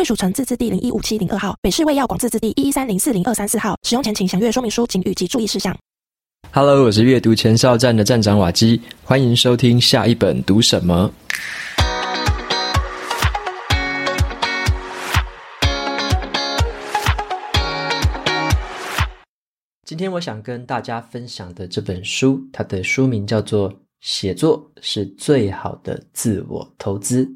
贵属城自治地零一五七零二号，北市卫药广自治地一一三零四零二三四号。使用前请详阅说明书、警语及注意事项。Hello，我是阅读前哨站的站长瓦基，欢迎收听下一本读什么。今天我想跟大家分享的这本书，它的书名叫做《写作是最好的自我投资》。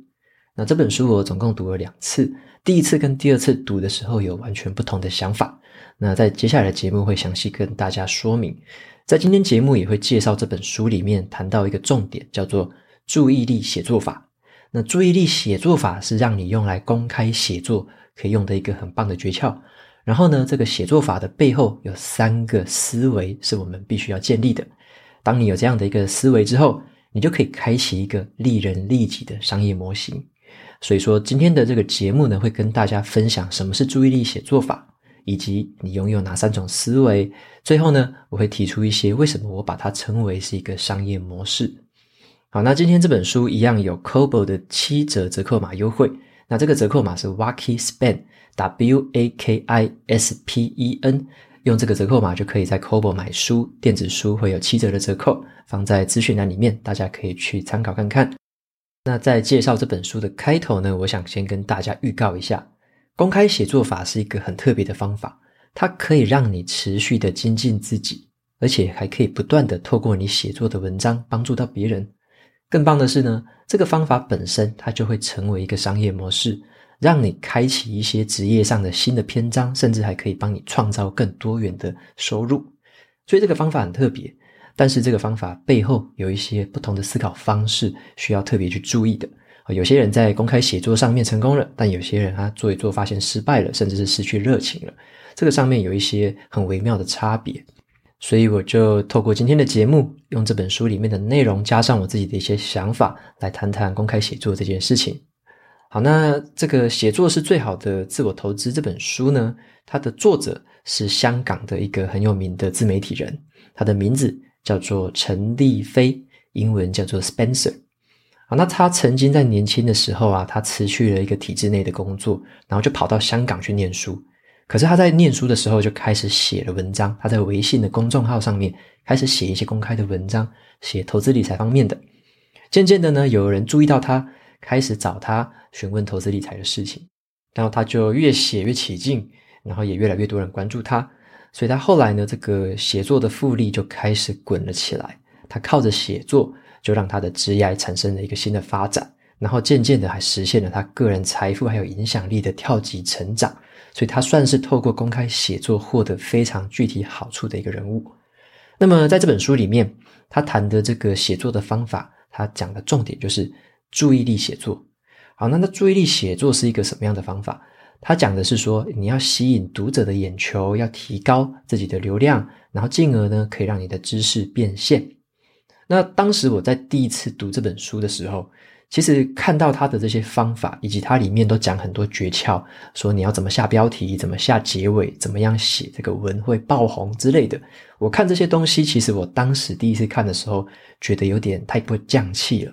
那这本书我总共读了两次。第一次跟第二次读的时候有完全不同的想法，那在接下来的节目会详细跟大家说明，在今天节目也会介绍这本书里面谈到一个重点，叫做注意力写作法。那注意力写作法是让你用来公开写作可以用的一个很棒的诀窍。然后呢，这个写作法的背后有三个思维是我们必须要建立的。当你有这样的一个思维之后，你就可以开启一个利人利己的商业模型。所以说，今天的这个节目呢，会跟大家分享什么是注意力写作法，以及你拥有哪三种思维。最后呢，我会提出一些为什么我把它称为是一个商业模式。好，那今天这本书一样有 Kobo 的七折折扣码优惠。那这个折扣码是 Wakispen，W A K I S P E N，用这个折扣码就可以在 Kobo 买书，电子书会有七折的折扣，放在资讯栏里面，大家可以去参考看看。那在介绍这本书的开头呢，我想先跟大家预告一下，公开写作法是一个很特别的方法，它可以让你持续的精进自己，而且还可以不断的透过你写作的文章帮助到别人。更棒的是呢，这个方法本身它就会成为一个商业模式，让你开启一些职业上的新的篇章，甚至还可以帮你创造更多元的收入。所以这个方法很特别。但是这个方法背后有一些不同的思考方式，需要特别去注意的。有些人在公开写作上面成功了，但有些人他做一做发现失败了，甚至是失去热情了。这个上面有一些很微妙的差别。所以我就透过今天的节目，用这本书里面的内容，加上我自己的一些想法，来谈谈公开写作这件事情。好，那这个写作是最好的自我投资这本书呢，它的作者是香港的一个很有名的自媒体人，他的名字。叫做陈立飞，英文叫做 Spencer。啊，那他曾经在年轻的时候啊，他辞去了一个体制内的工作，然后就跑到香港去念书。可是他在念书的时候就开始写了文章，他在微信的公众号上面开始写一些公开的文章，写投资理财方面的。渐渐的呢，有人注意到他，开始找他询问投资理财的事情，然后他就越写越起劲，然后也越来越多人关注他。所以他后来呢，这个写作的复利就开始滚了起来。他靠着写作，就让他的职业产生了一个新的发展，然后渐渐的还实现了他个人财富还有影响力的跳级成长。所以他算是透过公开写作获得非常具体好处的一个人物。那么在这本书里面，他谈的这个写作的方法，他讲的重点就是注意力写作。好，那那注意力写作是一个什么样的方法？他讲的是说，你要吸引读者的眼球，要提高自己的流量，然后进而呢，可以让你的知识变现。那当时我在第一次读这本书的时候，其实看到他的这些方法，以及它里面都讲很多诀窍，说你要怎么下标题，怎么下结尾，怎么样写这个文会爆红之类的。我看这些东西，其实我当时第一次看的时候，觉得有点太过匠气了。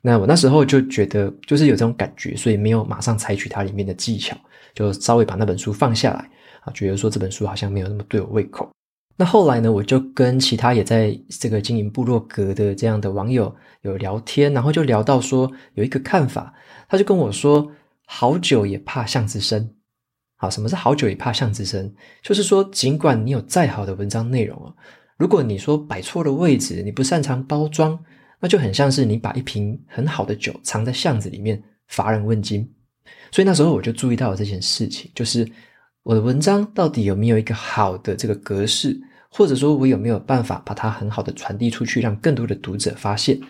那我那时候就觉得，就是有这种感觉，所以没有马上采取它里面的技巧。就稍微把那本书放下来啊，觉得说这本书好像没有那么对我胃口。那后来呢，我就跟其他也在这个经营部落格的这样的网友有聊天，然后就聊到说有一个看法，他就跟我说：“好酒也怕巷子深。”好，什么是好酒也怕巷子深？就是说，尽管你有再好的文章内容啊，如果你说摆错了位置，你不擅长包装，那就很像是你把一瓶很好的酒藏在巷子里面，乏人问津。所以那时候我就注意到了这件事情，就是我的文章到底有没有一个好的这个格式，或者说我有没有办法把它很好的传递出去，让更多的读者发现。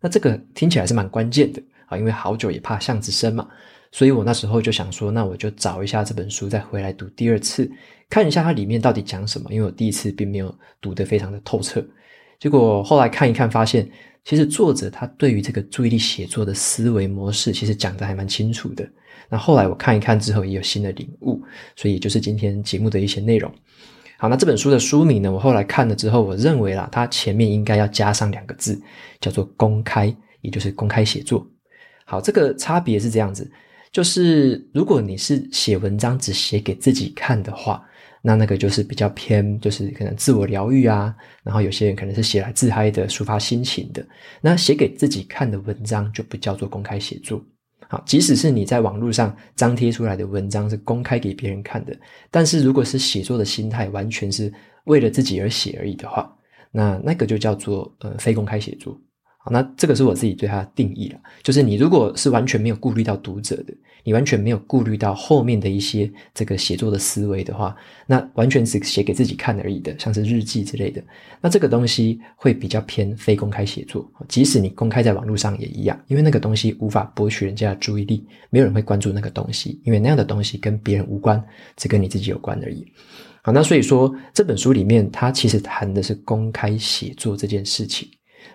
那这个听起来是蛮关键的啊，因为好酒也怕巷子深嘛。所以我那时候就想说，那我就找一下这本书，再回来读第二次，看一下它里面到底讲什么。因为我第一次并没有读得非常的透彻，结果后来看一看，发现其实作者他对于这个注意力写作的思维模式，其实讲得还蛮清楚的。那后来我看一看之后，也有新的领悟，所以就是今天节目的一些内容。好，那这本书的书名呢，我后来看了之后，我认为啦，它前面应该要加上两个字，叫做“公开”，也就是公开写作。好，这个差别是这样子。就是如果你是写文章只写给自己看的话，那那个就是比较偏，就是可能自我疗愈啊。然后有些人可能是写来自嗨的，抒发心情的。那写给自己看的文章就不叫做公开写作。好，即使是你在网络上张贴出来的文章是公开给别人看的，但是如果是写作的心态完全是为了自己而写而已的话，那那个就叫做呃非公开写作。好，那这个是我自己对它的定义了，就是你如果是完全没有顾虑到读者的，你完全没有顾虑到后面的一些这个写作的思维的话，那完全只写给自己看而已的，像是日记之类的，那这个东西会比较偏非公开写作。即使你公开在网络上也一样，因为那个东西无法博取人家的注意力，没有人会关注那个东西，因为那样的东西跟别人无关，只跟你自己有关而已。好，那所以说这本书里面它其实谈的是公开写作这件事情。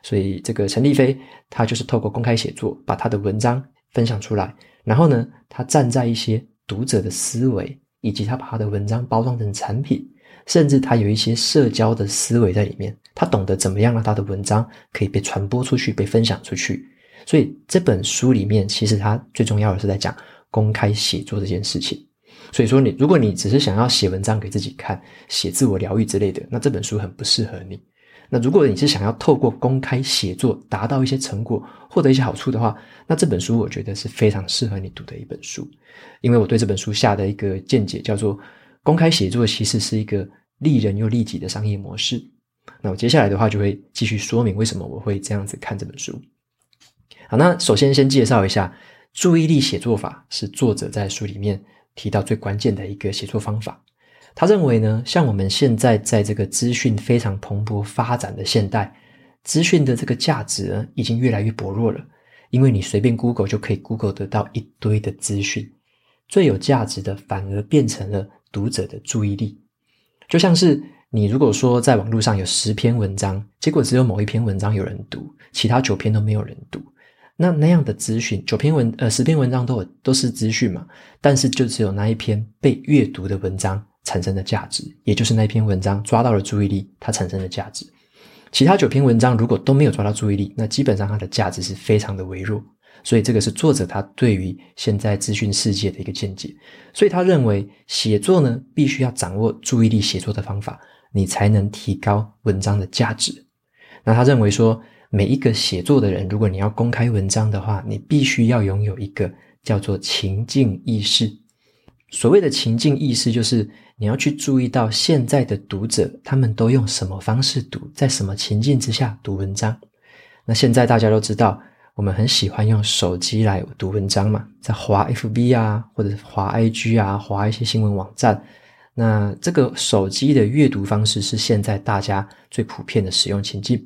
所以，这个陈立飞他就是透过公开写作，把他的文章分享出来。然后呢，他站在一些读者的思维，以及他把他的文章包装成产品，甚至他有一些社交的思维在里面。他懂得怎么样让他的文章可以被传播出去，被分享出去。所以这本书里面，其实他最重要的是在讲公开写作这件事情。所以说你，你如果你只是想要写文章给自己看，写自我疗愈之类的，那这本书很不适合你。那如果你是想要透过公开写作达到一些成果，获得一些好处的话，那这本书我觉得是非常适合你读的一本书。因为我对这本书下的一个见解叫做，公开写作其实是一个利人又利己的商业模式。那我接下来的话就会继续说明为什么我会这样子看这本书。好，那首先先介绍一下注意力写作法，是作者在书里面提到最关键的一个写作方法。他认为呢，像我们现在在这个资讯非常蓬勃发展的现代，资讯的这个价值呢，已经越来越薄弱了。因为你随便 Google 就可以 Google 得到一堆的资讯，最有价值的反而变成了读者的注意力。就像是你如果说在网络上有十篇文章，结果只有某一篇文章有人读，其他九篇都没有人读，那那样的资讯，九篇文呃十篇文章都有都是资讯嘛，但是就只有那一篇被阅读的文章。产生的价值，也就是那篇文章抓到了注意力，它产生的价值。其他九篇文章如果都没有抓到注意力，那基本上它的价值是非常的微弱。所以这个是作者他对于现在资讯世界的一个见解。所以他认为写作呢，必须要掌握注意力写作的方法，你才能提高文章的价值。那他认为说，每一个写作的人，如果你要公开文章的话，你必须要拥有一个叫做情境意识。所谓的情境意识，就是你要去注意到现在的读者，他们都用什么方式读，在什么情境之下读文章。那现在大家都知道，我们很喜欢用手机来读文章嘛，在滑 FB 啊，或者滑 IG 啊，滑一些新闻网站。那这个手机的阅读方式是现在大家最普遍的使用情境。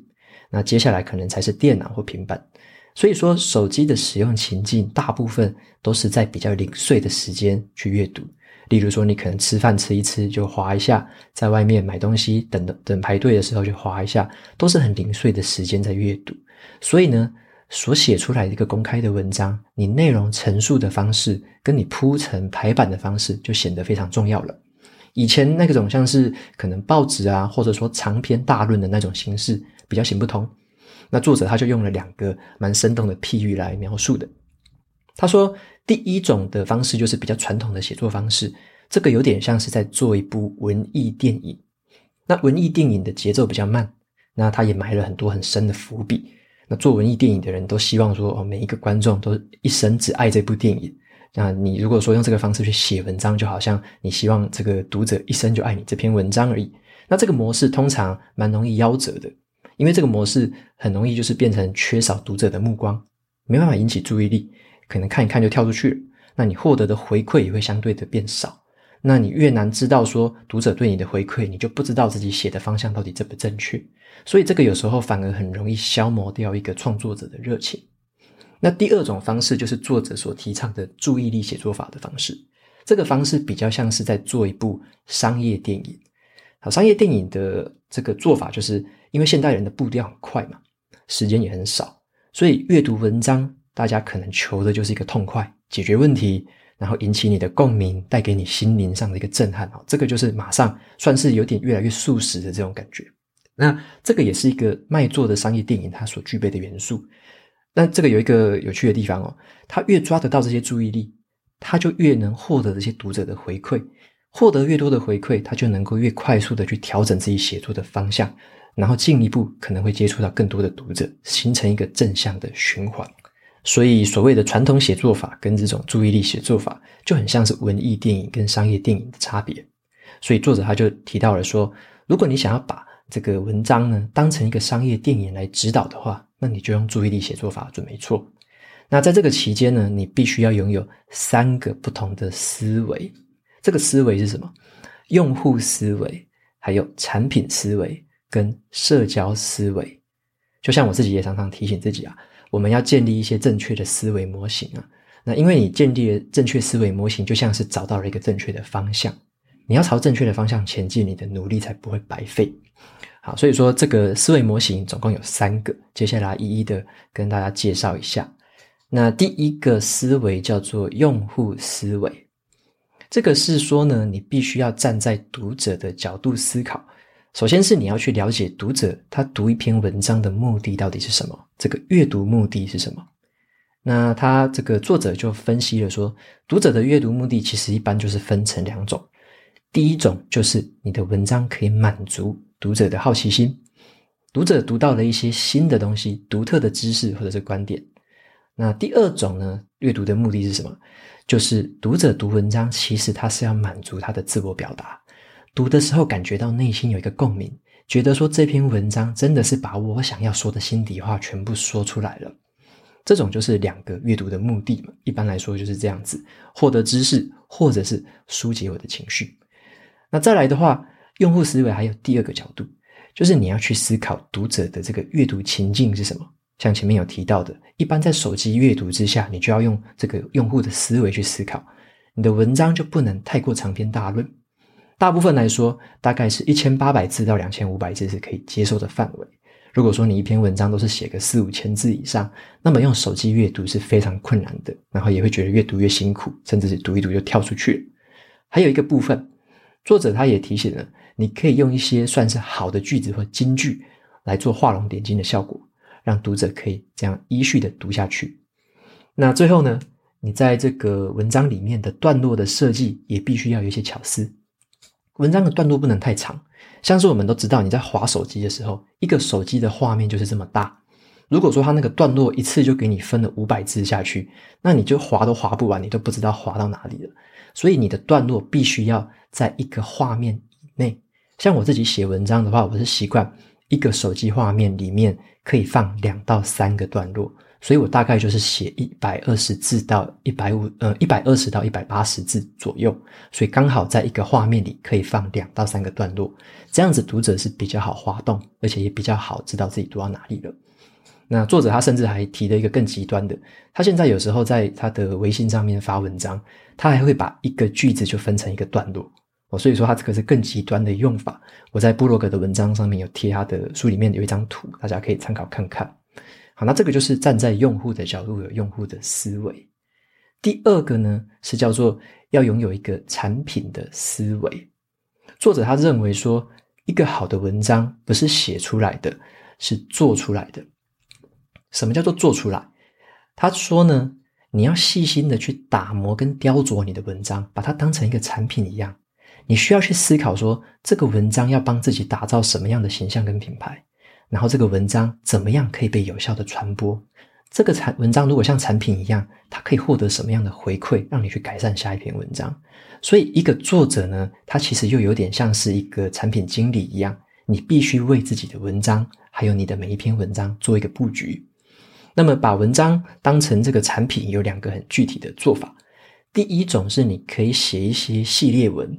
那接下来可能才是电脑或平板。所以说，手机的使用情境大部分都是在比较零碎的时间去阅读。例如说，你可能吃饭吃一吃就滑一下，在外面买东西等等等排队的时候就滑一下，都是很零碎的时间在阅读。所以呢，所写出来一个公开的文章，你内容陈述的方式跟你铺陈排版的方式就显得非常重要了。以前那种像是可能报纸啊，或者说长篇大论的那种形式，比较行不通。那作者他就用了两个蛮生动的譬喻来描述的。他说，第一种的方式就是比较传统的写作方式，这个有点像是在做一部文艺电影。那文艺电影的节奏比较慢，那他也埋了很多很深的伏笔。那做文艺电影的人都希望说，哦，每一个观众都一生只爱这部电影。那你如果说用这个方式去写文章，就好像你希望这个读者一生就爱你这篇文章而已。那这个模式通常蛮容易夭折的。因为这个模式很容易就是变成缺少读者的目光，没办法引起注意力，可能看一看就跳出去了。那你获得的回馈也会相对的变少。那你越难知道说读者对你的回馈，你就不知道自己写的方向到底正不正确。所以这个有时候反而很容易消磨掉一个创作者的热情。那第二种方式就是作者所提倡的注意力写作法的方式。这个方式比较像是在做一部商业电影。好，商业电影的这个做法，就是因为现代人的步调很快嘛，时间也很少，所以阅读文章，大家可能求的就是一个痛快，解决问题，然后引起你的共鸣，带给你心灵上的一个震撼啊。这个就是马上算是有点越来越速食的这种感觉。那这个也是一个卖座的商业电影它所具备的元素。那这个有一个有趣的地方哦，它越抓得到这些注意力，它就越能获得这些读者的回馈。获得越多的回馈，他就能够越快速的去调整自己写作的方向，然后进一步可能会接触到更多的读者，形成一个正向的循环。所以，所谓的传统写作法跟这种注意力写作法，就很像是文艺电影跟商业电影的差别。所以，作者他就提到了说，如果你想要把这个文章呢当成一个商业电影来指导的话，那你就用注意力写作法准没错。那在这个期间呢，你必须要拥有三个不同的思维。这个思维是什么？用户思维，还有产品思维跟社交思维。就像我自己也常常提醒自己啊，我们要建立一些正确的思维模型啊。那因为你建立了正确思维模型，就像是找到了一个正确的方向。你要朝正确的方向前进，你的努力才不会白费。好，所以说这个思维模型总共有三个，接下来一一的跟大家介绍一下。那第一个思维叫做用户思维。这个是说呢，你必须要站在读者的角度思考。首先是你要去了解读者他读一篇文章的目的到底是什么，这个阅读目的是什么。那他这个作者就分析了说，读者的阅读目的其实一般就是分成两种。第一种就是你的文章可以满足读者的好奇心，读者读到了一些新的东西、独特的知识或者是观点。那第二种呢，阅读的目的是什么？就是读者读文章，其实他是要满足他的自我表达，读的时候感觉到内心有一个共鸣，觉得说这篇文章真的是把我想要说的心底话全部说出来了。这种就是两个阅读的目的嘛，一般来说就是这样子，获得知识或者是疏解我的情绪。那再来的话，用户思维还有第二个角度，就是你要去思考读者的这个阅读情境是什么。像前面有提到的，一般在手机阅读之下，你就要用这个用户的思维去思考，你的文章就不能太过长篇大论。大部分来说，大概是一千八百字到两千五百字是可以接受的范围。如果说你一篇文章都是写个四五千字以上，那么用手机阅读是非常困难的，然后也会觉得越读越辛苦，甚至是读一读就跳出去了。还有一个部分，作者他也提醒了，你可以用一些算是好的句子或金句来做画龙点睛的效果。让读者可以这样依序的读下去。那最后呢，你在这个文章里面的段落的设计也必须要有一些巧思。文章的段落不能太长，像是我们都知道，你在滑手机的时候，一个手机的画面就是这么大。如果说它那个段落一次就给你分了五百字下去，那你就滑都滑不完，你都不知道滑到哪里了。所以你的段落必须要在一个画面以内。像我自己写文章的话，我是习惯一个手机画面里面。可以放两到三个段落，所以我大概就是写一百二十字到一百五，呃，一百二十到一百八十字左右，所以刚好在一个画面里可以放两到三个段落，这样子读者是比较好滑动，而且也比较好知道自己读到哪里了。那作者他甚至还提了一个更极端的，他现在有时候在他的微信上面发文章，他还会把一个句子就分成一个段落。哦，所以说他这个是更极端的用法。我在部落格的文章上面有贴他的书里面有一张图，大家可以参考看看。好，那这个就是站在用户的角度，有用户的思维。第二个呢，是叫做要拥有一个产品的思维。作者他认为说，一个好的文章不是写出来的，是做出来的。什么叫做做出来？他说呢，你要细心的去打磨跟雕琢你的文章，把它当成一个产品一样。你需要去思考说，这个文章要帮自己打造什么样的形象跟品牌，然后这个文章怎么样可以被有效的传播？这个产文章如果像产品一样，它可以获得什么样的回馈，让你去改善下一篇文章？所以，一个作者呢，他其实又有点像是一个产品经理一样，你必须为自己的文章，还有你的每一篇文章做一个布局。那么，把文章当成这个产品，有两个很具体的做法。第一种是你可以写一些系列文。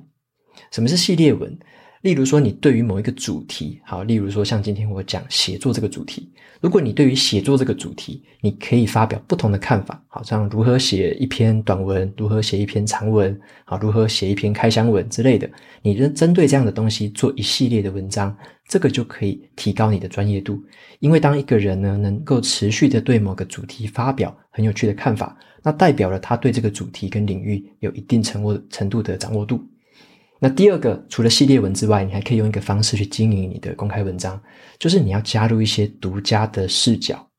什么是系列文？例如说，你对于某一个主题，好，例如说像今天我讲写作这个主题，如果你对于写作这个主题，你可以发表不同的看法，好像如何写一篇短文，如何写一篇长文，好，如何写一篇开箱文之类的，你针针对这样的东西做一系列的文章，这个就可以提高你的专业度。因为当一个人呢，能够持续的对某个主题发表很有趣的看法，那代表了他对这个主题跟领域有一定程度程度的掌握度。那第二个，除了系列文之外，你还可以用一个方式去经营你的公开文章，就是你要加入一些独家的视角。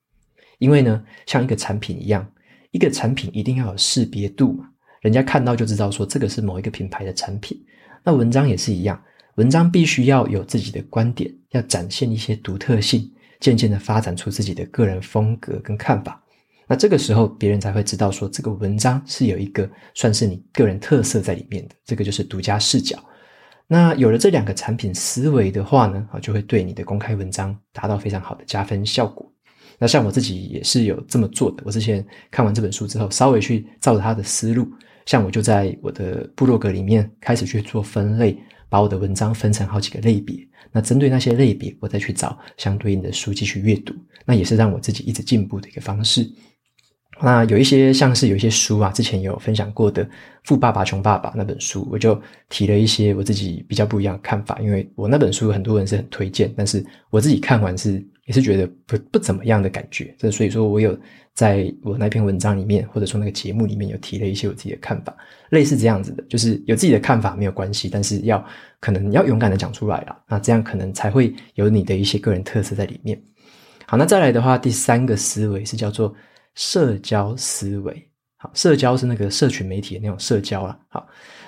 因为呢，像一个产品一样，一个产品一定要有识别度嘛，人家看到就知道说这个是某一个品牌的产品。那文章也是一样，文章必须要有自己的观点，要展现一些独特性，渐渐的发展出自己的个人风格跟看法。那这个时候，别人才会知道说这个文章是有一个算是你个人特色在里面的，这个就是独家视角。那有了这两个产品思维的话呢，啊，就会对你的公开文章达到非常好的加分效果。那像我自己也是有这么做的，我之前看完这本书之后，稍微去照着他的思路，像我就在我的部落格里面开始去做分类，把我的文章分成好几个类别。那针对那些类别，我再去找相对应的书继续阅读，那也是让我自己一直进步的一个方式。那有一些像是有一些书啊，之前有分享过的《富爸爸穷爸爸》那本书，我就提了一些我自己比较不一样的看法。因为我那本书很多人是很推荐，但是我自己看完是也是觉得不不怎么样的感觉。这所以说我有在我那篇文章里面，或者说那个节目里面有提了一些我自己的看法，类似这样子的，就是有自己的看法没有关系，但是要可能要勇敢的讲出来啦，那这样可能才会有你的一些个人特色在里面。好，那再来的话，第三个思维是叫做。社交思维，好，社交是那个社群媒体的那种社交啦。好，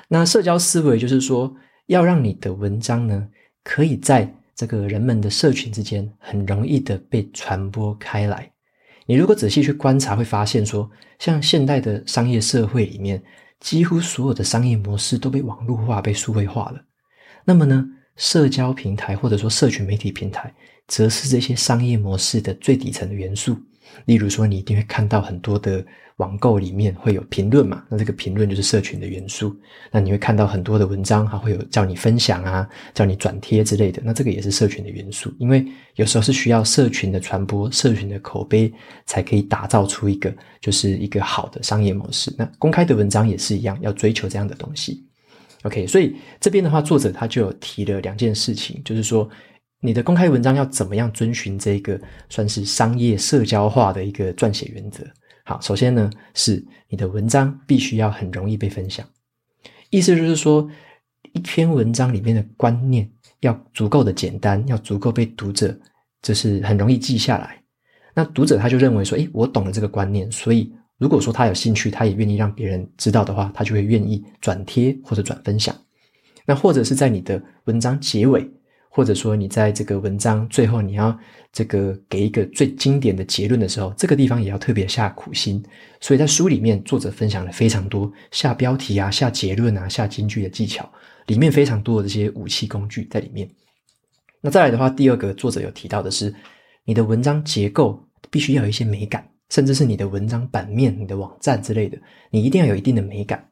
那社交思维就是说，要让你的文章呢，可以在这个人们的社群之间很容易的被传播开来。你如果仔细去观察，会发现说，像现代的商业社会里面，几乎所有的商业模式都被网络化、被数位化了。那么呢，社交平台或者说社群媒体平台，则是这些商业模式的最底层的元素。例如说，你一定会看到很多的网购里面会有评论嘛，那这个评论就是社群的元素。那你会看到很多的文章，还会有叫你分享啊，叫你转贴之类的，那这个也是社群的元素。因为有时候是需要社群的传播、社群的口碑，才可以打造出一个就是一个好的商业模式。那公开的文章也是一样，要追求这样的东西。OK，所以这边的话，作者他就有提了两件事情，就是说。你的公开文章要怎么样遵循这个算是商业社交化的一个撰写原则？好，首先呢，是你的文章必须要很容易被分享，意思就是说，一篇文章里面的观念要足够的简单，要足够被读者就是很容易记下来。那读者他就认为说，诶，我懂了这个观念，所以如果说他有兴趣，他也愿意让别人知道的话，他就会愿意转贴或者转分享。那或者是在你的文章结尾。或者说，你在这个文章最后，你要这个给一个最经典的结论的时候，这个地方也要特别下苦心。所以在书里面，作者分享了非常多下标题啊、下结论啊、下金句的技巧，里面非常多的这些武器工具在里面。那再来的话，第二个作者有提到的是，你的文章结构必须要有一些美感，甚至是你的文章版面、你的网站之类的，你一定要有一定的美感，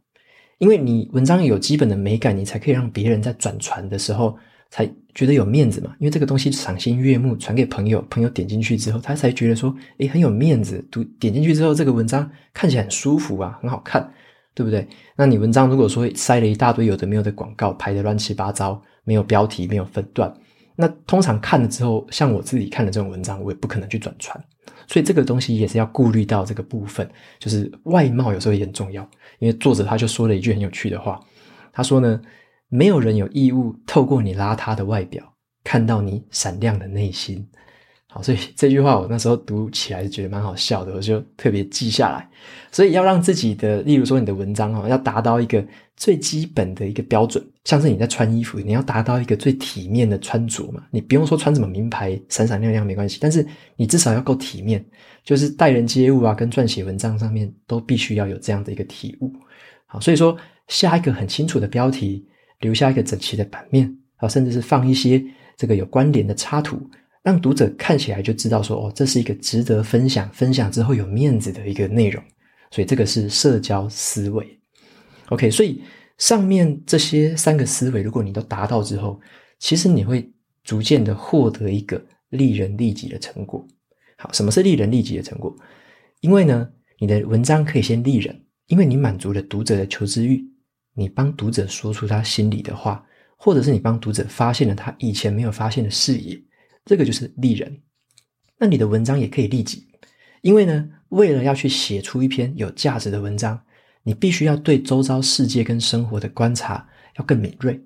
因为你文章有基本的美感，你才可以让别人在转传的时候。才觉得有面子嘛，因为这个东西赏心悦目，传给朋友，朋友点进去之后，他才觉得说，诶，很有面子。读点进去之后，这个文章看起来很舒服啊，很好看，对不对？那你文章如果说塞了一大堆有的没有的广告，排得乱七八糟，没有标题，没有分段，那通常看了之后，像我自己看的这种文章，我也不可能去转传。所以这个东西也是要顾虑到这个部分，就是外貌有时候也很重要。因为作者他就说了一句很有趣的话，他说呢。没有人有义务透过你邋遢的外表看到你闪亮的内心。好，所以 这句话我那时候读起来是觉得蛮好笑的，我就特别记下来。所以要让自己的，例如说你的文章哈，要达到一个最基本的一个标准，像是你在穿衣服，你要达到一个最体面的穿着嘛。你不用说穿什么名牌闪闪亮亮没关系，但是你至少要够体面，就是待人接物啊，跟撰写文章上面都必须要有这样的一个体悟。好，所以说下一个很清楚的标题。留下一个整齐的版面啊，甚至是放一些这个有关联的插图，让读者看起来就知道说哦，这是一个值得分享、分享之后有面子的一个内容。所以这个是社交思维。OK，所以上面这些三个思维，如果你都达到之后，其实你会逐渐的获得一个利人利己的成果。好，什么是利人利己的成果？因为呢，你的文章可以先利人，因为你满足了读者的求知欲，你帮读者说出他心里的话，或者是你帮读者发现了他以前没有发现的视野，这个就是利人。那你的文章也可以利己，因为呢，为了要去写出一篇有价值的文章，你必须要对周遭世界跟生活的观察要更敏锐，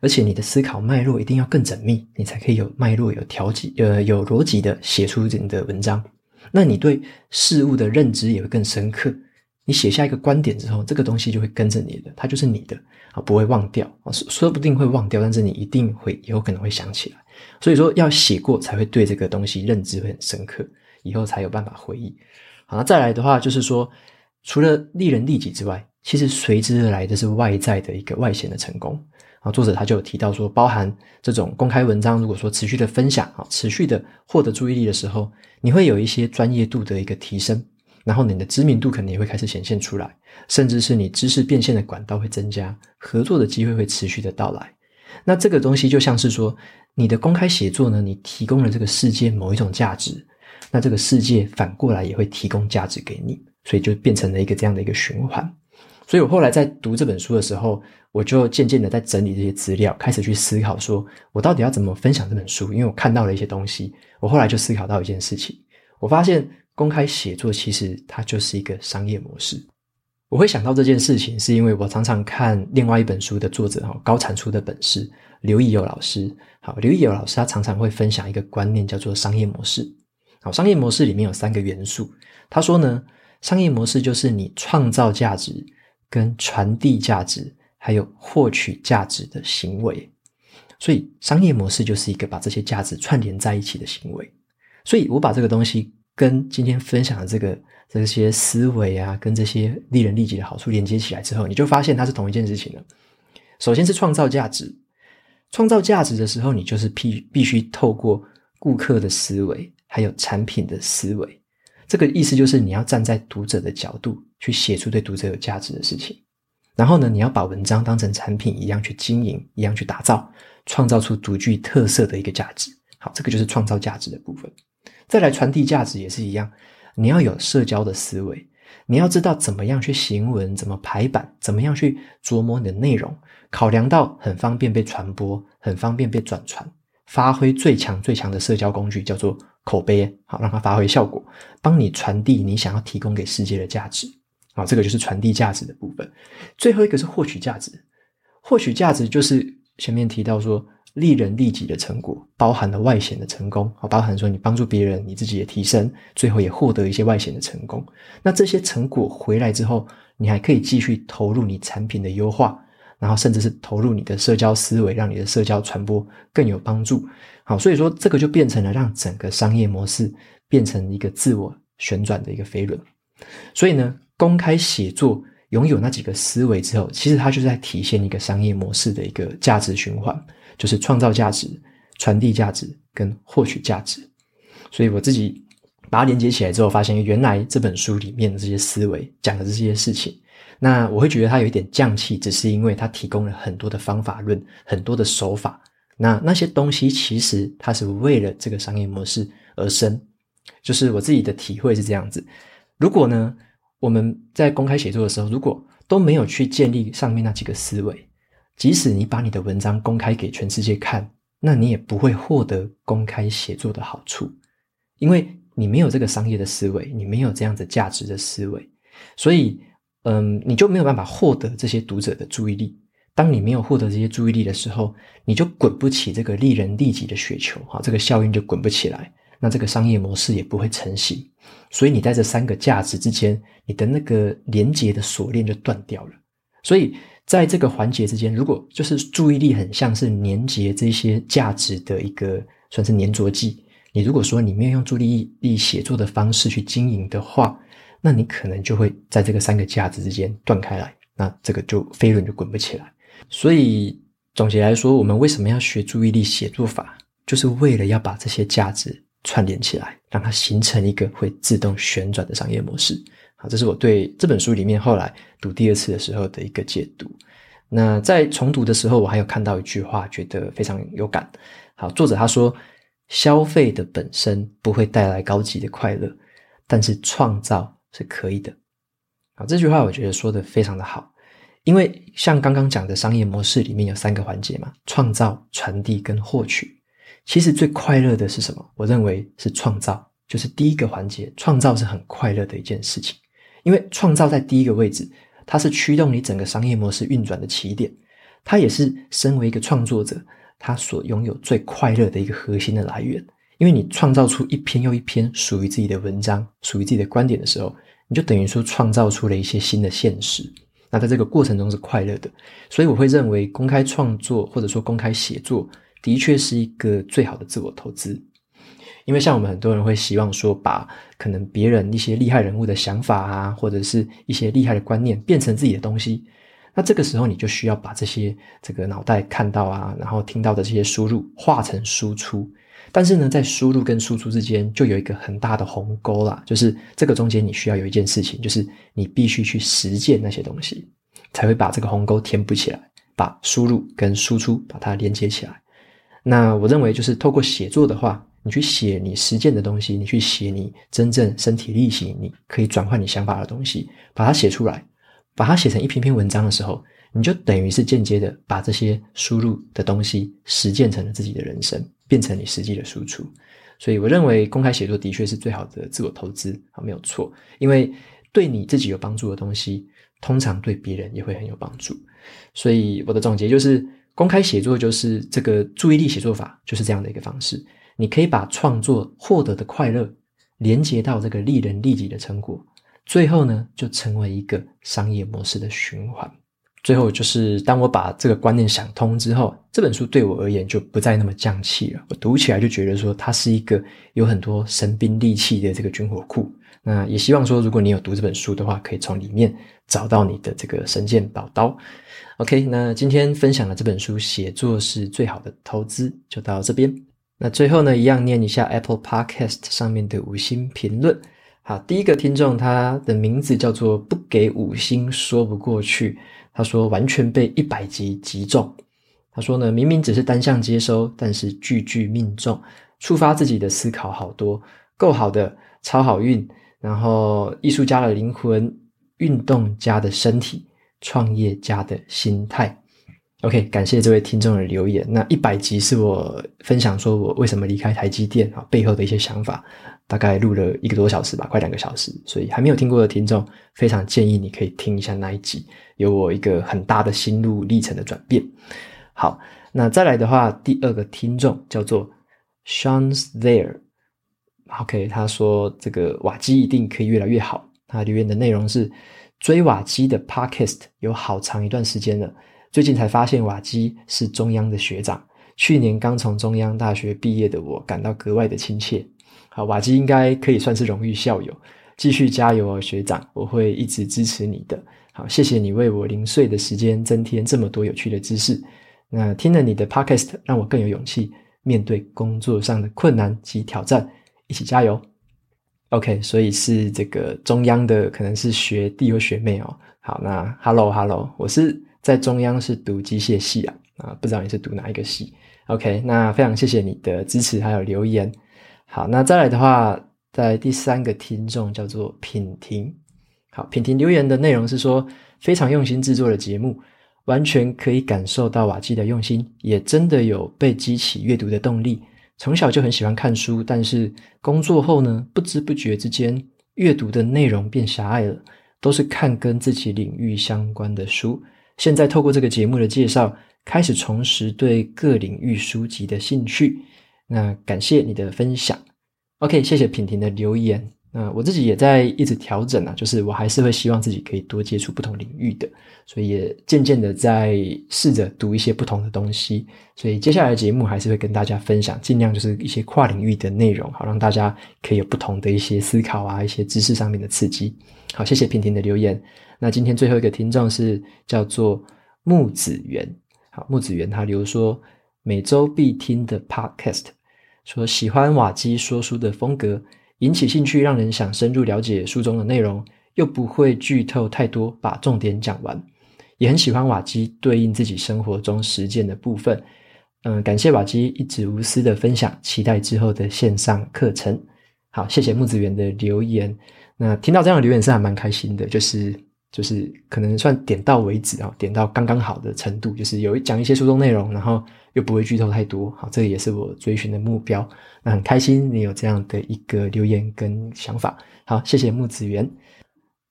而且你的思考脉络一定要更缜密，你才可以有脉络、有调剂、呃，有逻辑的写出你的文章。那你对事物的认知也会更深刻。你写下一个观点之后，这个东西就会跟着你的，它就是你的啊，不会忘掉啊，说说不定会忘掉，但是你一定会有可能会想起来。所以说，要写过才会对这个东西认知会很深刻，以后才有办法回忆。好，那再来的话就是说，除了利人利己之外，其实随之而来的是外在的一个外显的成功。啊，作者他就有提到说，包含这种公开文章，如果说持续的分享啊，持续的获得注意力的时候，你会有一些专业度的一个提升，然后你的知名度可能也会开始显现出来，甚至是你知识变现的管道会增加，合作的机会会持续的到来。那这个东西就像是说，你的公开写作呢，你提供了这个世界某一种价值，那这个世界反过来也会提供价值给你，所以就变成了一个这样的一个循环。所以我后来在读这本书的时候，我就渐渐的在整理这些资料，开始去思考说，我到底要怎么分享这本书？因为我看到了一些东西，我后来就思考到一件事情，我发现公开写作其实它就是一个商业模式。我会想到这件事情，是因为我常常看另外一本书的作者哈，高产出的本事刘以友老师。好，刘以友老师他常常会分享一个观念，叫做商业模式。好，商业模式里面有三个元素。他说呢，商业模式就是你创造价值、跟传递价值，还有获取价值的行为。所以，商业模式就是一个把这些价值串联在一起的行为。所以我把这个东西跟今天分享的这个。这些思维啊，跟这些利人利己的好处连接起来之后，你就发现它是同一件事情了。首先是创造价值，创造价值的时候，你就是必必须透过顾客的思维，还有产品的思维。这个意思就是你要站在读者的角度去写出对读者有价值的事情。然后呢，你要把文章当成产品一样去经营，一样去打造，创造出独具特色的一个价值。好，这个就是创造价值的部分。再来传递价值也是一样。你要有社交的思维，你要知道怎么样去行文，怎么排版，怎么样去琢磨你的内容，考量到很方便被传播，很方便被转传，发挥最强最强的社交工具叫做口碑，好，让它发挥效果，帮你传递你想要提供给世界的价值，好，这个就是传递价值的部分。最后一个是获取价值，获取价值就是前面提到说。利人利己的成果，包含了外显的成功，啊，包含说你帮助别人，你自己也提升，最后也获得一些外显的成功。那这些成果回来之后，你还可以继续投入你产品的优化，然后甚至是投入你的社交思维，让你的社交传播更有帮助。好，所以说这个就变成了让整个商业模式变成一个自我旋转的一个飞轮。所以呢，公开写作拥有那几个思维之后，其实它就是在体现一个商业模式的一个价值循环。就是创造价值、传递价值跟获取价值，所以我自己把它连接起来之后，发现原来这本书里面的这些思维讲的这些事情，那我会觉得它有一点匠气，只是因为它提供了很多的方法论、很多的手法。那那些东西其实它是为了这个商业模式而生。就是我自己的体会是这样子：如果呢，我们在公开写作的时候，如果都没有去建立上面那几个思维。即使你把你的文章公开给全世界看，那你也不会获得公开写作的好处，因为你没有这个商业的思维，你没有这样子价值的思维，所以，嗯，你就没有办法获得这些读者的注意力。当你没有获得这些注意力的时候，你就滚不起这个利人利己的雪球，哈，这个效应就滚不起来，那这个商业模式也不会成型。所以你在这三个价值之间，你的那个连接的锁链就断掉了，所以。在这个环节之间，如果就是注意力很像是粘结这些价值的一个算是粘着剂，你如果说你没有用注意力写作的方式去经营的话，那你可能就会在这个三个价值之间断开来，那这个就飞轮就滚不起来。所以总结来说，我们为什么要学注意力写作法，就是为了要把这些价值串联起来，让它形成一个会自动旋转的商业模式。好，这是我对这本书里面后来读第二次的时候的一个解读。那在重读的时候，我还有看到一句话，觉得非常有感。好，作者他说：“消费的本身不会带来高级的快乐，但是创造是可以的。”好，这句话我觉得说的非常的好，因为像刚刚讲的商业模式里面有三个环节嘛：创造、传递跟获取。其实最快乐的是什么？我认为是创造，就是第一个环节，创造是很快乐的一件事情，因为创造在第一个位置。它是驱动你整个商业模式运转的起点，它也是身为一个创作者，他所拥有最快乐的一个核心的来源。因为你创造出一篇又一篇属于自己的文章，属于自己的观点的时候，你就等于说创造出了一些新的现实。那在这个过程中是快乐的，所以我会认为公开创作或者说公开写作的确是一个最好的自我投资。因为像我们很多人会希望说，把可能别人一些厉害人物的想法啊，或者是一些厉害的观念变成自己的东西，那这个时候你就需要把这些这个脑袋看到啊，然后听到的这些输入化成输出。但是呢，在输入跟输出之间就有一个很大的鸿沟啦，就是这个中间你需要有一件事情，就是你必须去实践那些东西，才会把这个鸿沟填补起来，把输入跟输出把它连接起来。那我认为就是透过写作的话。你去写你实践的东西，你去写你真正身体力行，你可以转换你想法的东西，把它写出来，把它写成一篇篇文章的时候，你就等于是间接的把这些输入的东西实践成了自己的人生，变成你实际的输出。所以我认为公开写作的确是最好的自我投资啊，没有错。因为对你自己有帮助的东西，通常对别人也会很有帮助。所以我的总结就是，公开写作就是这个注意力写作法，就是这样的一个方式。你可以把创作获得的快乐连接到这个利人利己的成果，最后呢，就成为一个商业模式的循环。最后就是当我把这个观念想通之后，这本书对我而言就不再那么匠气了。我读起来就觉得说，它是一个有很多神兵利器的这个军火库。那也希望说，如果你有读这本书的话，可以从里面找到你的这个神剑宝刀。OK，那今天分享的这本书，写作是最好的投资，就到这边。那最后呢，一样念一下 Apple Podcast 上面的五星评论。好，第一个听众他的名字叫做不给五星说不过去。他说完全被一百集击中。他说呢，明明只是单向接收，但是句句命中，触发自己的思考好多，够好的，超好运。然后艺术家的灵魂，运动家的身体，创业家的心态。OK，感谢这位听众的留言。那一百集是我分享说我为什么离开台积电啊背后的一些想法，大概录了一个多小时吧，快两个小时。所以还没有听过的听众，非常建议你可以听一下那一集，有我一个很大的心路历程的转变。好，那再来的话，第二个听众叫做 Shans There。OK，他说这个瓦基一定可以越来越好。他留言的内容是追瓦基的 Podcast 有好长一段时间了。最近才发现瓦基是中央的学长，去年刚从中央大学毕业的我感到格外的亲切。好，瓦基应该可以算是荣誉校友，继续加油哦，学长，我会一直支持你的。好，谢谢你为我零碎的时间增添这么多有趣的知识。那听了你的 podcast，让我更有勇气面对工作上的困难及挑战，一起加油。OK，所以是这个中央的，可能是学弟或学妹哦。好，那 Hello Hello，我是。在中央是读机械系啊，啊，不知道你是读哪一个系？OK，那非常谢谢你的支持还有留言。好，那再来的话，在第三个听众叫做品婷。好，品婷留言的内容是说，非常用心制作的节目，完全可以感受到瓦基的用心，也真的有被激起阅读的动力。从小就很喜欢看书，但是工作后呢，不知不觉之间，阅读的内容变狭隘了，都是看跟自己领域相关的书。现在透过这个节目的介绍，开始重拾对各领域书籍的兴趣。那感谢你的分享。OK，谢谢品婷的留言。那我自己也在一直调整啊，就是我还是会希望自己可以多接触不同领域的，所以也渐渐的在试着读一些不同的东西。所以接下来的节目还是会跟大家分享，尽量就是一些跨领域的内容，好让大家可以有不同的一些思考啊，一些知识上面的刺激。好，谢谢品婷的留言。那今天最后一个听众是叫做木子园，好，木子园他留说每周必听的 podcast，说喜欢瓦基说书的风格，引起兴趣，让人想深入了解书中的内容，又不会剧透太多，把重点讲完。也很喜欢瓦基对应自己生活中实践的部分。嗯，感谢瓦基一直无私的分享，期待之后的线上课程。好，谢谢木子园的留言。那听到这样的留言是还蛮开心的，就是就是可能算点到为止啊，点到刚刚好的程度，就是有讲一些书中内容，然后又不会剧透太多。好，这个也是我追寻的目标。那很开心你有这样的一个留言跟想法。好，谢谢木子园。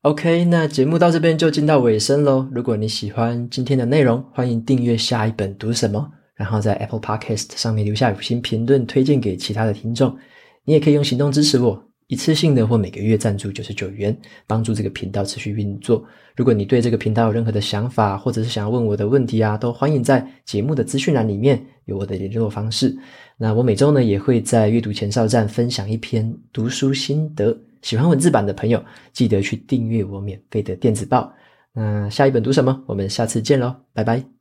OK，那节目到这边就进到尾声喽。如果你喜欢今天的内容，欢迎订阅下一本读什么。然后在 Apple Podcast 上面留下五星评论，推荐给其他的听众。你也可以用行动支持我，一次性的或每个月赞助九十九元，帮助这个频道持续运作。如果你对这个频道有任何的想法，或者是想要问我的问题啊，都欢迎在节目的资讯栏里面有我的联络方式。那我每周呢也会在阅读前哨站分享一篇读书心得，喜欢文字版的朋友记得去订阅我免费的电子报。那下一本读什么？我们下次见喽，拜拜。